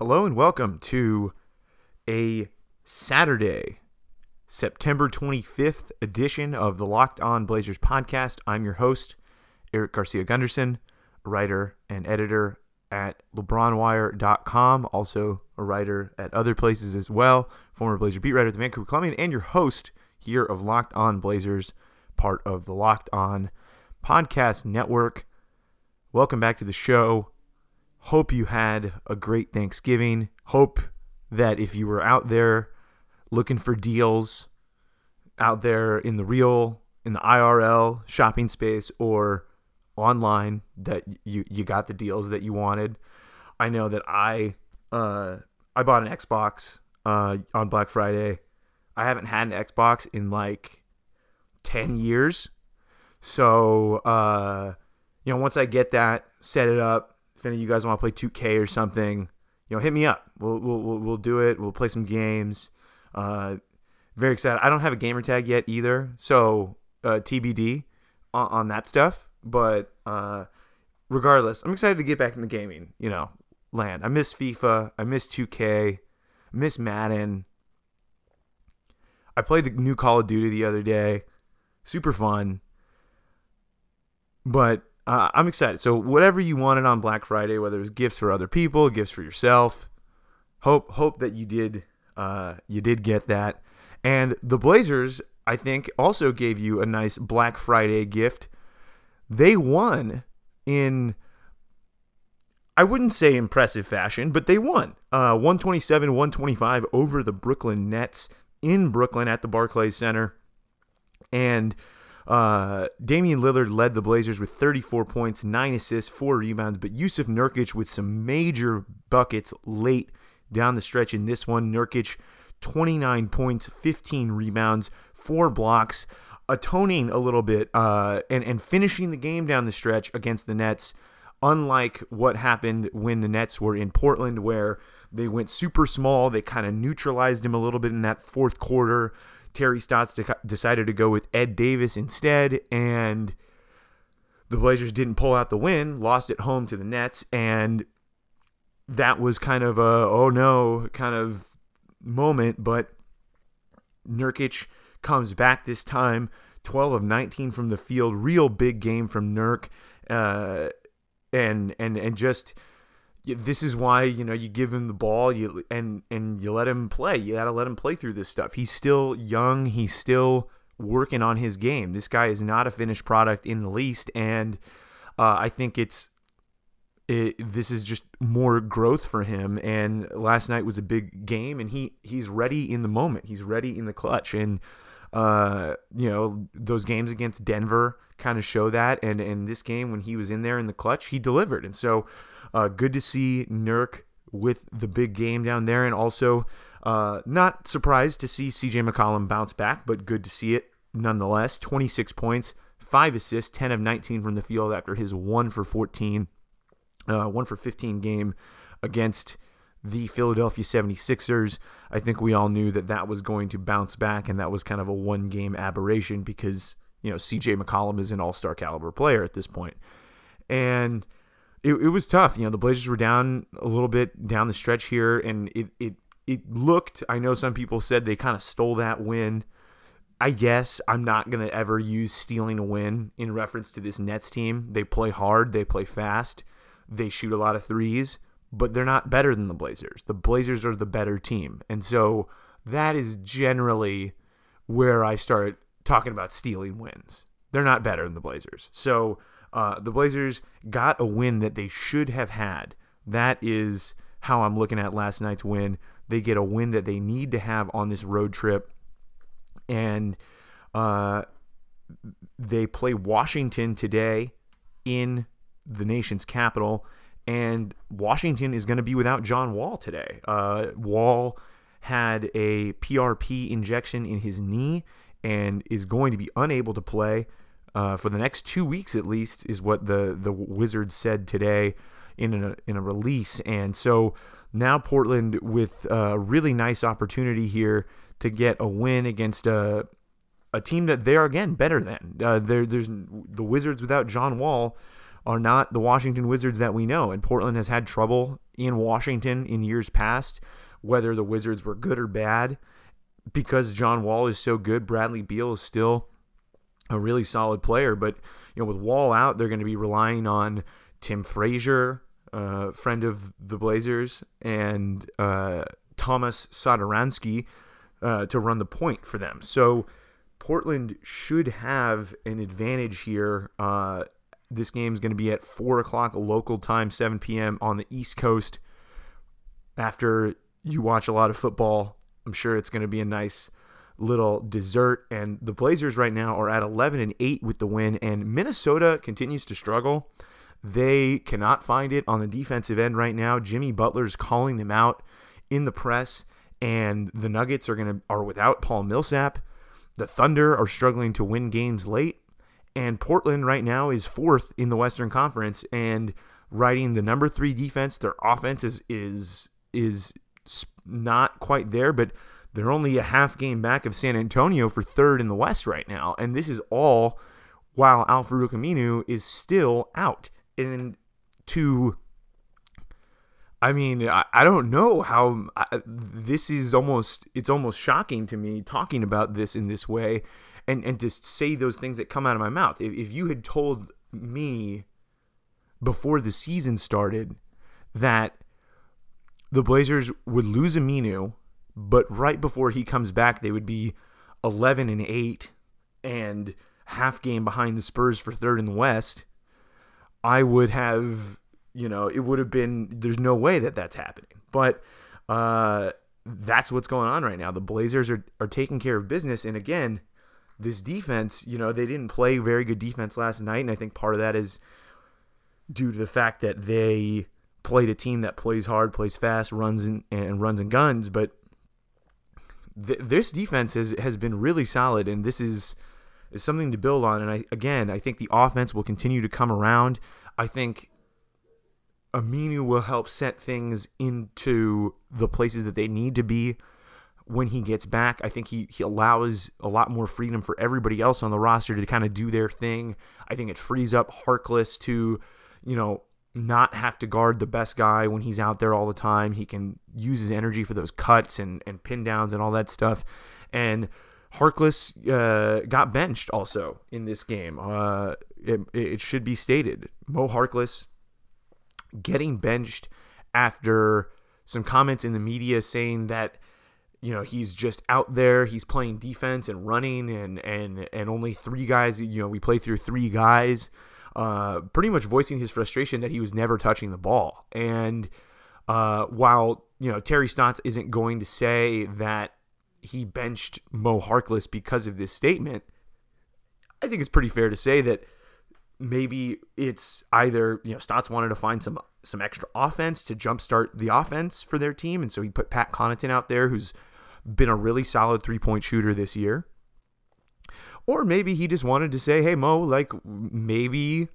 Hello and welcome to a Saturday, September 25th edition of the Locked On Blazers podcast. I'm your host, Erik Garcia Gundersen, writer and editor at LeBronWire.com, also a writer at other places as well, former Blazer beat writer at the Vancouver Columbian, and your host here of Locked On Blazers, part of the Locked On Podcast Network. Welcome back to the show. Hope you had a great Thanksgiving. Hope that if you were out there looking for deals out there in the real, in the IRL shopping space or online, that you, you got the deals that you wanted. I know that I uh, I bought an Xbox uh, on Black Friday. I haven't had an Xbox in like 10 years. So, uh, you know, once I get that, set it up, if any of you guys want to play 2K or something, you know, hit me up. We'll we'll we'll, do it. We'll play some games. Uh, very excited. I don't have a gamer tag yet either, so uh, TBD on, on, that stuff. But uh, regardless, I'm excited to get back in the gaming. You know, land. I miss FIFA. I miss 2K. I miss Madden. I played the new Call of Duty the other day. Super fun. But uh, I'm excited. So whatever you wanted on Black Friday, whether it was gifts for other people, gifts for yourself, hope hope that you did uh, you did get that. And the Blazers, I think, also gave you a nice Black Friday gift. They won in I wouldn't say impressive fashion, but they won. Uh, 127 125 over the Brooklyn Nets in Brooklyn at the Barclays Center. And uh, Damian Lillard led the Blazers with 34 points, 9 assists, 4 rebounds, but Jusuf Nurkic with some major buckets late down the stretch in this one. Nurkic, 29 points, 15 rebounds, 4 blocks, atoning a little bit uh, and, and finishing the game down the stretch against the Nets, unlike what happened when the Nets were in Portland, where they went super small. They kind of neutralized him a little bit in that fourth quarter. Terry Stotts de- decided to go with Ed Davis instead, and the Blazers didn't pull out the win, lost at home to the Nets, and that was kind of a oh no kind of moment. But Nurkic comes back this time, 12 of 19 from the field, real big game from Nurk, uh, and and and just this is why you know you give him the ball you and and you let him play. You got to let him play through this stuff. He's still young. He's still working on his game. This guy is not a finished product in the least and uh, i think it's it, this is just more growth for him. And last night was a big game and he he's ready in the moment. He's ready in the clutch. And uh, you know those games against denver kind of show that. And in this game when he was in there in the clutch he delivered. And so uh, good to see Nurk with the big game down there, and also uh, not surprised to see CJ McCollum bounce back, but good to see it nonetheless. 26 points, five assists, 10 of 19 from the field after his one for 14, uh, one for 15 game against the Philadelphia 76ers. I think we all knew that that was going to bounce back, and that was kind of a one game aberration because, you know, CJ McCollum is an all star caliber player at this point. And it, it was tough. You know, the Blazers were down a little bit down the stretch here, and it it it looked. I know some people said they kind of stole that win. I guess I'm not gonna ever use stealing a win in reference to this Nets team. They play hard, they play fast, they shoot a lot of threes, but they're not better than the Blazers. The Blazers are the better team, and so that is generally where I start talking about stealing wins. They're not better than the Blazers. So uh, the Blazers got a win that they should have had. That is how I'm looking at last night's win. They get a win that they need to have on this road trip, and uh, they play Washington today in the nation's capital. And Washington is going to be without John Wall today. Uh, Wall had a PRP injection in his knee and is going to be unable to play uh, for the next two weeks at least, is what the the Wizards said today in a in a release. And so now Portland with a really nice opportunity here to get a win against a a team that they are again better than. Uh, there, there's the Wizards without John Wall are not the Washington Wizards that we know, and Portland has had trouble in Washington in years past, whether the Wizards were good or bad. Because John Wall is so good, Bradley Beal is still a really solid player. But you know, with Wall out, they're going to be relying on Tim Frazier, uh, friend of the Blazers, and uh, Thomas Satoransky uh, to run the point for them. So Portland should have an advantage here. This game is going to be at 4 o'clock local time, 7 p.m. on the East Coast. After you watch a lot of football, I'm sure it's going to be a nice little dessert. And the Blazers right now are at 11 and 8 with the win, and Minnesota continues to struggle. They cannot find it on the defensive end right now. Jimmy Butler's calling them out in the press, and the Nuggets are gonna are without Paul Millsap. The Thunder are struggling to win games late, and Portland right now is fourth in the Western Conference and riding the number three defense. Their offense is is is not quite there, but they're only a half game back of San Antonio for third in the West right now, and this is all while Al-Farouq Aminu is still out. And to I mean, I, I don't know how I, this is almost it's almost shocking to me talking about this in this way and and to say those things that come out of my mouth. If, if you had told me before the season started that the Blazers would lose Aminu, but right before he comes back they would be 11 and 8 and half game behind the Spurs for third in the West, I would have you know, it would have been there's no way that that's happening. But uh, that's what's going on right now. The Blazers are, are taking care of business. And again, this defense, you know, they didn't play very good defense last night. And I think part of that is due to the fact that they played a team that plays hard, plays fast, runs and, and runs and guns. But th- this defense has, has been really solid. And this is, is something to build on. And I, again, I think the offense will continue to come around. I think Aminu will help set things into the places that they need to be when he gets back. I think he, he allows a lot more freedom for everybody else on the roster to kind of do their thing. I think it frees up Harkless to, you know, not have to guard the best guy when he's out there all the time. He can use his energy for those cuts and, and pin downs and all that stuff. And Harkless uh, got benched also in this game. Uh, it, it should be stated. Mo Harkless getting benched after some comments in the media saying that you know he's just out there he's playing defense and running and and and only three guys you know we play through three guys uh, pretty much voicing his frustration that he was never touching the ball. And uh, while you know Terry Stotts isn't going to say that he benched Mo Harkless because of this statement I think it's pretty fair to say that maybe it's either you know Stotts wanted to find some some extra offense to jumpstart the offense for their team, and so he put Pat Connaughton out there, who's been a really solid three point shooter this year. Or maybe he just wanted to say, "Hey Mo, like maybe,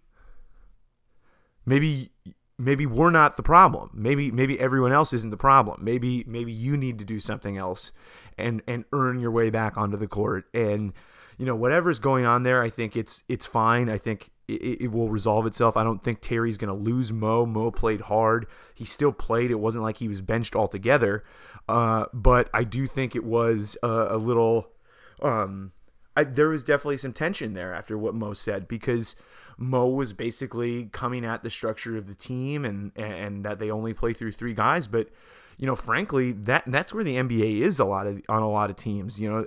maybe, maybe we're not the problem. Maybe, maybe everyone else isn't the problem. Maybe, maybe you need to do something else and and earn your way back onto the court." And you know, whatever's going on there, I think it's it's fine. I think it, it will resolve itself. I don't think Terry's going to lose Mo. Mo played hard. He still played. It wasn't like he was benched altogether. Uh, but I do think it was a, a little. Um, I, there was definitely some tension there after what Mo said because Mo was basically coming at the structure of the team and and that they only play through three guys. But you know, frankly, that that's where the NBA is a lot of on a lot of teams. You know,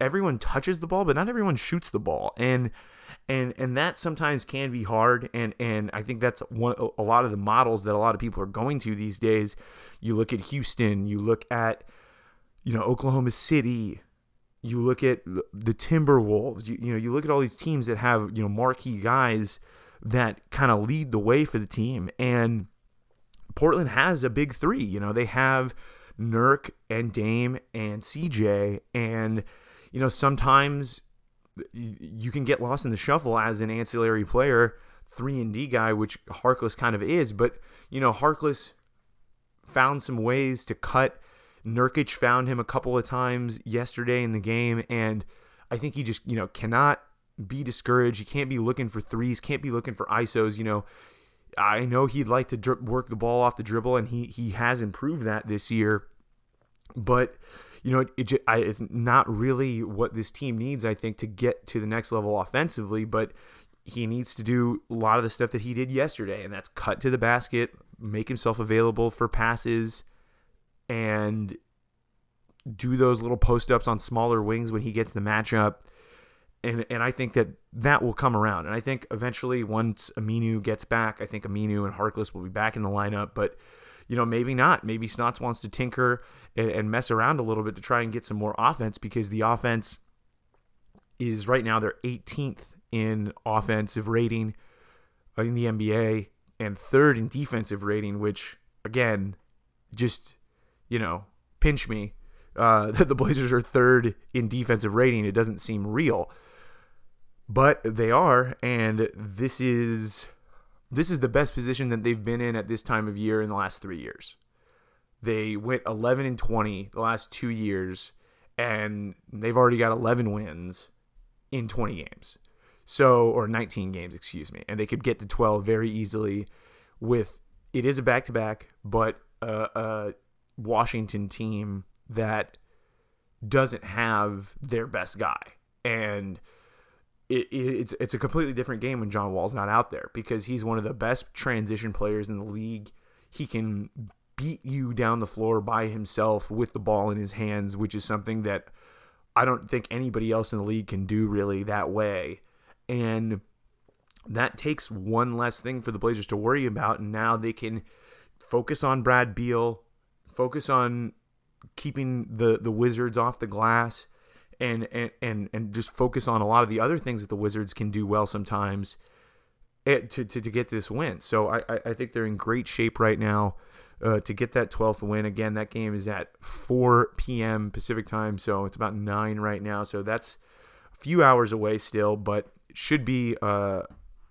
everyone touches the ball, but not everyone shoots the ball, and and and that sometimes can be hard and and I think that's one a lot of the models that a lot of people are going to these days. You look at Houston you look at you know Oklahoma City you look at the Timberwolves you, you know you look at all these teams that have you know marquee guys that kind of lead the way for the team and Portland has a big 3 you know they have Nurk and Dame and CJ and you know sometimes you can get lost in the shuffle as an ancillary player, three and D guy, which Harkless kind of is. But you know, Harkless found some ways to cut. Nurkic found him a couple of times yesterday in the game, and I think he just you know cannot be discouraged. He can't be looking for threes, can't be looking for isos. You know, I know he'd like to work the ball off the dribble, and he he has improved that this year. But you know, it, it, I, it's not really what this team needs. I think to get to the next level offensively, but he needs to do a lot of the stuff that he did yesterday, and that's cut to the basket, make himself available for passes, and do those little post ups on smaller wings when he gets the matchup and and I think that that will come around. And I think eventually, once Aminu gets back, I think Aminu and Harkless will be back in the lineup. But you know, maybe not. Maybe Stotts wants to tinker and, and mess around a little bit to try and get some more offense because the offense is right now they're 18th in offensive rating in the NBA and third in defensive rating, which again, just you know, pinch me. Uh, that the Blazers are third in defensive rating. It doesn't seem real but they are, and this is this is the best position that they've been in at this time of year in the last three years. They went 11 and 20 the last two years, and they've already got 11 wins in 20 games. So, or 19 games, excuse me, and they could get to 12 very easily. With it is a back to back, but a, a Washington team that doesn't have their best guy, and it, it's it's a completely different game when John Wall's not out there because he's one of the best transition players in the league. He can beat you down the floor by himself with the ball in his hands, which is something that I don't think anybody else in the league can do really that way. And that takes one less thing for the Blazers to worry about. And now they can focus on Brad Beal, focus on keeping the, the Wizards off the glass, and and and and just focus on a lot of the other things that the Wizards can do well sometimes eh, to to, to get this win. So I I think they're in great shape right now. Uh, to get that 12th win again that game is at 4 p.m pacific time so it's about 9 right now so that's a few hours away still but should be uh,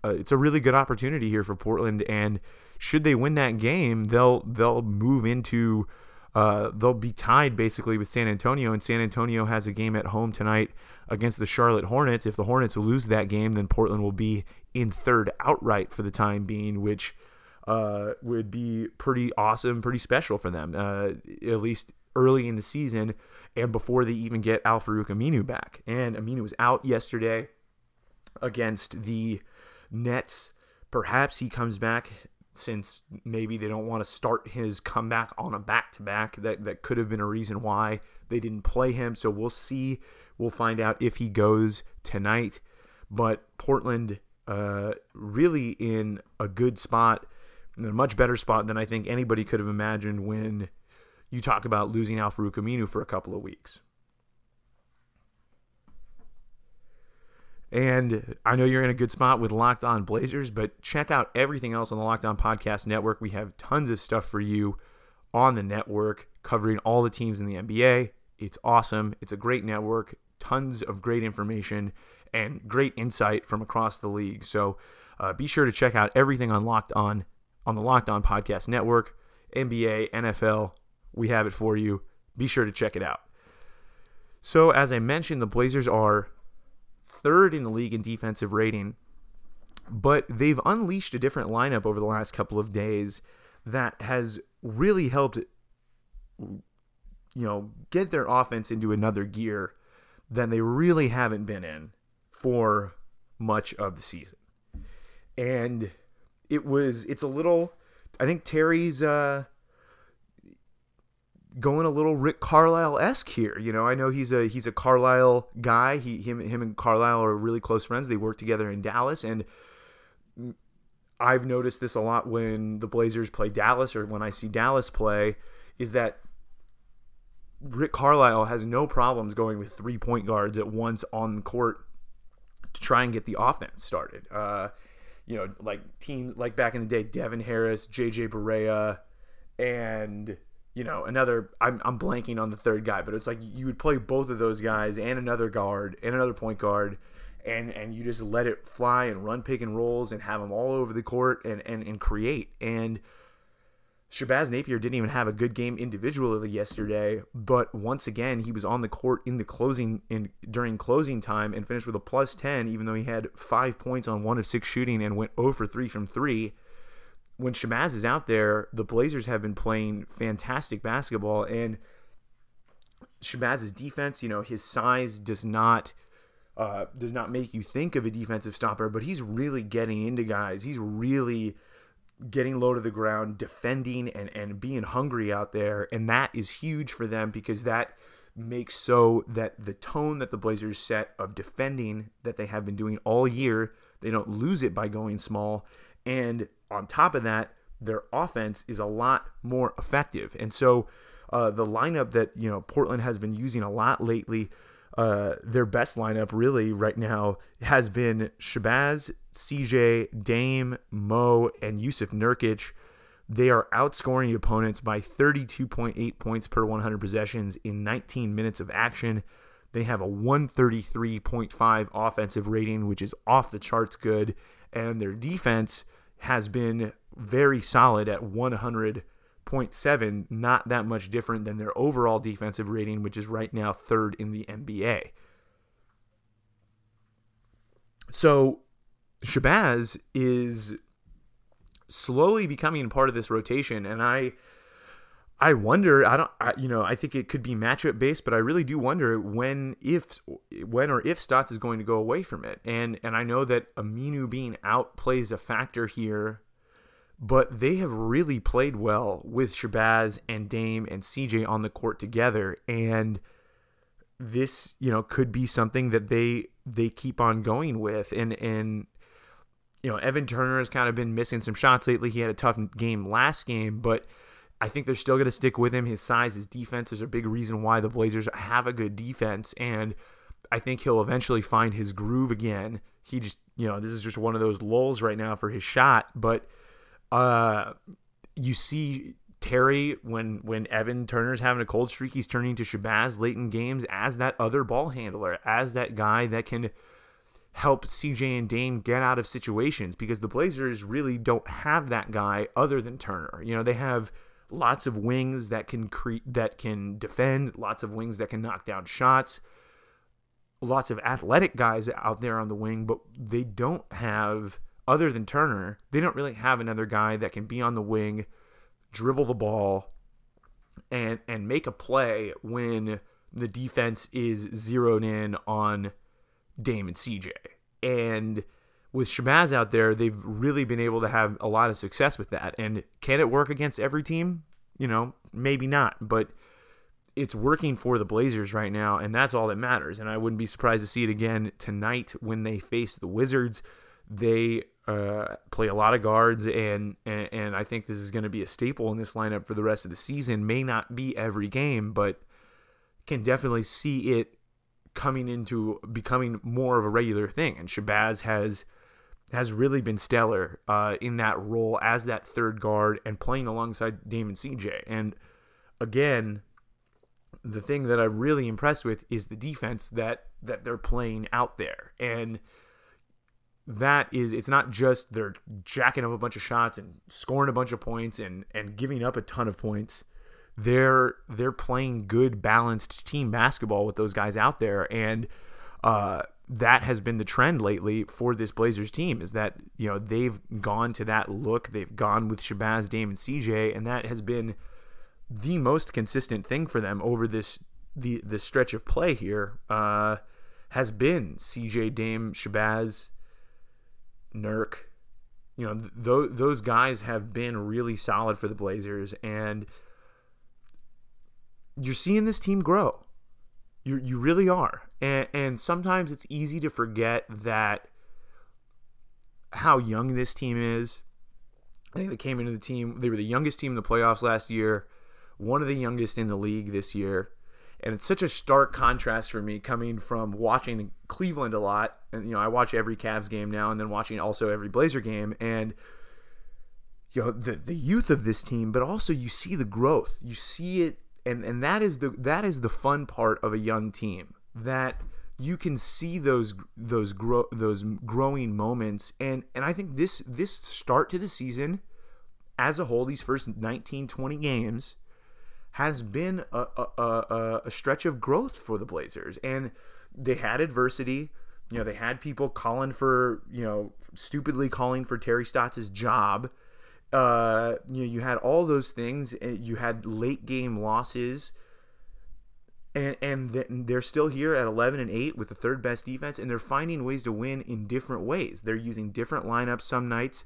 uh, it's a really good opportunity here for portland and should they win that game they'll they'll move into uh, they'll be tied basically with San Antonio, and San Antonio has a game at home tonight against the Charlotte Hornets. If the Hornets lose that game, then Portland will be in third outright for the time being, which uh, would be pretty awesome, pretty special for them, uh, at least early in the season and before they even get Al Farouq Aminu back. And Aminu was out yesterday against the Nets. Perhaps he comes back since maybe they don't want to start his comeback on a back to back. That that could have been a reason why they didn't play him. So we'll see. We'll find out if he goes tonight. But Portland uh, really in a good spot, in a much better spot than I think anybody could have imagined when you talk about losing Al Farouq Aminu for a couple of weeks. And I know you're in a good spot with Locked On Blazers, but check out everything else on the Locked On Podcast Network. We have tons of stuff for you on the network covering all the teams in the NBA. It's awesome. It's a great network, tons of great information and great insight from across the league. So uh, be sure to check out everything on Locked On on the Locked On Podcast Network, NBA, NFL. We have it for you. Be sure to check it out. So, as I mentioned, the Blazers are third in the league in defensive rating. But they've unleashed a different lineup over the last couple of days that has really helped you know get their offense into another gear than they really haven't been in for much of the season. And it was it's a little I think Terry's uh going a little Rick Carlisle esque here. You know, I know he's a he's a Carlisle guy. He him him and Carlisle are really close friends. They work together in Dallas, and I've noticed this a lot when the Blazers play Dallas or when I see Dallas play, is that Rick Carlisle has no problems going with three point guards at once on court to try and get the offense started. Uh, you know, like teams like back in the day, Devin Harris, JJ Barea, and you know, another. I'm, I'm blanking on the third guy, but it's like you would play both of those guys and another guard and another point guard, and and you just let it fly and run pick and rolls and have them all over the court and and, and create. And Shabazz Napier didn't even have a good game individually yesterday, but once again he was on the court in the closing in during closing time and finished with a plus ten, even though he had five points on one of six shooting and went 0 for three from three when Shabazz is out there, the Blazers have been playing fantastic basketball, and Shabazz's defense, you know, his size does not uh, does not make you think of a defensive stopper, but he's really getting into guys. He's really getting low to the ground, defending and, and being hungry out there. And that is huge for them because that makes so that the tone that the Blazers set of defending that they have been doing all year, they don't lose it by going small. And on top of that, their offense is a lot more effective. And so uh, the lineup that, you know, Portland has been using a lot lately – uh, their best lineup really right now has been Shabazz, CJ, Dame, Mo, and Jusuf Nurkic. They are outscoring opponents by 32.8 points per 100 possessions in 19 minutes of action. They have a 133.5 offensive rating, which is off the charts good, and their defense has been very solid at 100.7, not that much different than their overall defensive rating, which is right now third in the NBA. So Shabazz is slowly becoming part of this rotation, and I. I wonder. I don't. I, you know. I think it could be matchup based, but I really do wonder when, if, when or if Stotts is going to go away from it. And and I know that Aminu being out plays a factor here but they have really played well with Shabazz and Dame and CJ on the court together and this you know could be something that they they keep on going with and and you know Evan Turner has kind of been missing some shots lately he had a tough game last game but I think they're still going to stick with him his size his defense is a big reason why the Blazers have a good defense and I think he'll eventually find his groove again he just you know this is just one of those lulls right now for his shot but uh, you see Terry when when Evan Turner's having a cold streak, he's turning to Shabazz late in games as that other ball handler, as that guy that can help CJ and Dame get out of situations because the Blazers really don't have that guy other than Turner. You know, they have lots of wings that can create that can defend, lots of wings that can knock down shots, lots of athletic guys out there on the wing, but they don't have other than Turner, they don't really have another guy that can be on the wing, dribble the ball, and and make a play when the defense is zeroed in on Dame and CJ. And with Shabazz out there, they've really been able to have a lot of success with that. And can it work against every team? You know, maybe not, but it's working for the Blazers right now, and that's all that matters. And I wouldn't be surprised to see it again tonight when they face the Wizards. They uh, play a lot of guards, and, and, and I think this is going to be a staple in this lineup for the rest of the season. May not be every game, but can definitely see it coming into becoming more of a regular thing. And Shabazz has has really been stellar uh, in that role as that third guard and playing alongside Dame and CJ. And again, the thing that I'm really impressed with is the defense that that they're playing out there. And that is it's not just they're jacking up a bunch of shots and scoring a bunch of points and and giving up a ton of points they're they're playing good balanced team basketball with those guys out there and uh, that has been the trend lately for this Blazers team is that you know they've gone to that look they've gone with Shabazz, Dame and CJ and that has been the most consistent thing for them over this the the stretch of play here uh, has been CJ, Dame, Shabazz Nurk. You know, th- those guys have been really solid for the Blazers, and you're seeing this team grow. You you really are, and and sometimes it's easy to forget that how young this team is. I think they came into the team. They were the youngest team in the playoffs last year, one of the youngest in the league this year and it's such a stark contrast for me coming from watching Cleveland a lot, and you know I watch every Cavs game now, and then watching also every Blazer game, and you know the the youth of this team, but also you see the growth, you see it, and and that is the that is the fun part of a young team that you can see those those grow those growing moments, and and I think this this start to the season as a whole, these first 19, 20 games has been a, a, a, a stretch of growth for the Blazers. And they had adversity. You know, they had people calling for, you know, stupidly calling for Terry Stotts' job. uh, you know, you had all those things. You had late game losses, and and they're still here at 11 and 8 with the third best defense, and they're finding ways to win in different ways. They're using different lineups some nights.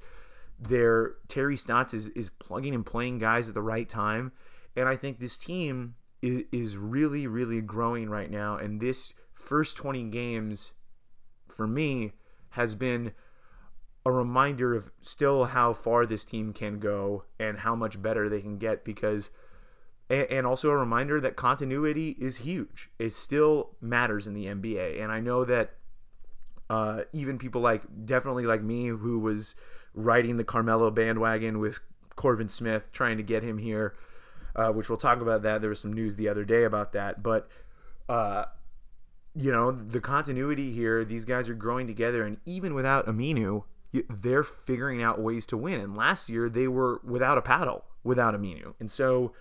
Their Terry Stotts is is plugging and playing guys at the right time, and I think this team is is really really growing right now. And this first 20 games, for me, has been a reminder of still how far this team can go and how much better they can get because and also a reminder that continuity is huge. It still matters in the NBA. And I know that uh, even people like definitely like me who was riding the Carmelo bandwagon with Corbin Smith trying to get him here, uh, which we'll talk about that. There was some news the other day about that, but uh, you know the continuity here. These guys are growing together, and even without Aminu, they're figuring out ways to win. And last year they were without a paddle, without Aminu. And so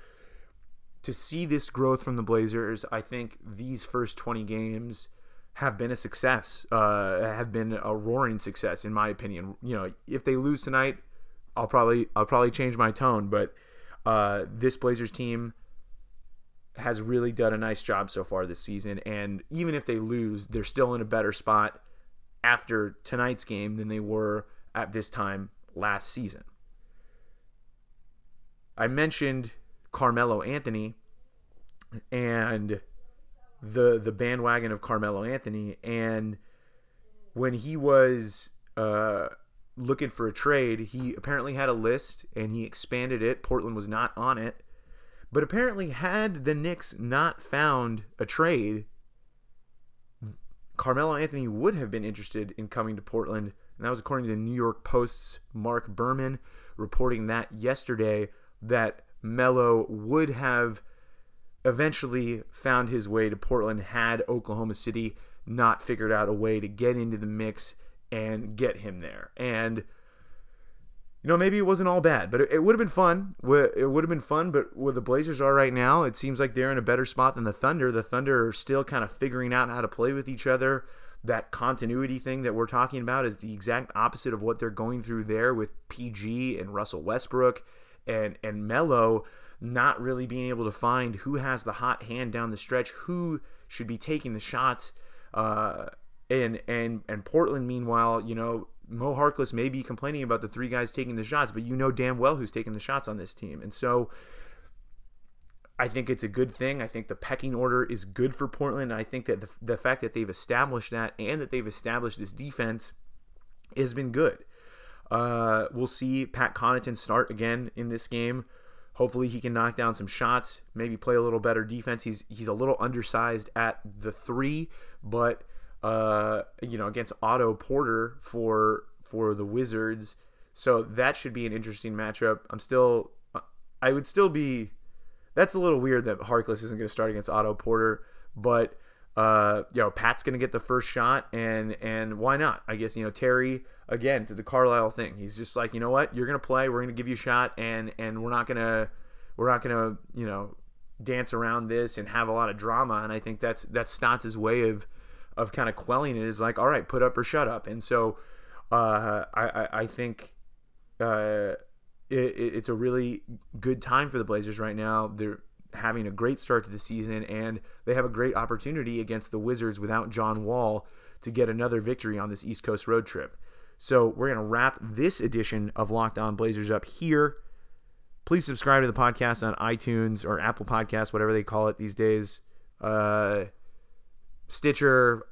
to see this growth from the Blazers, I think these first 20 games have been a success, uh, have been a roaring success in my opinion. You know, if they lose tonight, I'll probably I'll probably change my tone, but uh, this Blazers team has really done a nice job so far this season. And even if they lose, they're still in a better spot after tonight's game than they were at this time last season. I mentioned Carmelo Anthony and the the bandwagon of Carmelo Anthony and when he was uh, looking for a trade, he apparently had a list and he expanded it. Portland was not on it. But apparently had the Knicks not found a trade, Carmelo Anthony would have been interested in coming to Portland. And that was according to the New York Post's Marc Berman reporting that yesterday that Melo would have eventually found his way to Portland had Oklahoma City not figured out a way to get into the mix and get him there. And you know, maybe it wasn't all bad, but it, it would have been fun. It would have been fun, but where the Blazers are right now, it seems like they're in a better spot than the Thunder. The Thunder are still kind of figuring out how to play with each other. That continuity thing that we're talking about is the exact opposite of what they're going through there with PG and Russell Westbrook and and Melo not really being able to find who has the hot hand down the stretch, who should be taking the shots. Uh, and and and Portland, meanwhile, you know, Mo Harkless may be complaining about the three guys taking the shots, but you know damn well who's taking the shots on this team. And so I think it's a good thing. I think the pecking order is good for Portland. And I think that the, the fact that they've established that and that they've established this defense has been good. Uh, we'll see Pat Connaughton start again in this game. Hopefully he can knock down some shots, maybe play a little better defense. He's he's a little undersized at the three, but – uh, you know, against Otto Porter for for the Wizards. So that should be an interesting matchup. I'm still, I would still be. That's a little weird that Harkless isn't going to start against Otto Porter, but uh, you know, Pat's to get the first shot, and and why not? I guess you know Terry again to the Carlisle thing. He's just like, you know what, you're to play. We're to give you a shot, and and we're not to we're not to you know dance around this and have a lot of drama. And I think that's that's Stotts' way of of kind of quelling it is like, all right, put up or shut up. And so uh, I, I think uh, it, it's a really good time for the Blazers right now. They're having a great start to the season, and they have a great opportunity against the Wizards without John Wall to get another victory on this East Coast road trip. So we're going to wrap this edition of Locked On Blazers up here. Please subscribe to the podcast on iTunes or Apple Podcasts, whatever they call it these days. Uh, Stitcher.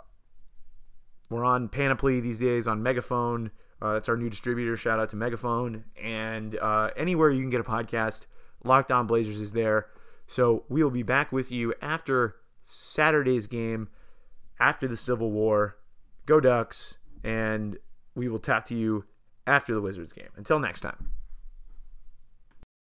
We're on Panoply these days on Megaphone. Uh, that's our new distributor. Shout out to Megaphone. And uh, anywhere you can get a podcast, Locked On Blazers is there. So we will be back with you after Saturday's game, after the Civil War. Go Ducks. And we will talk to you after the Wizards game. Until next time.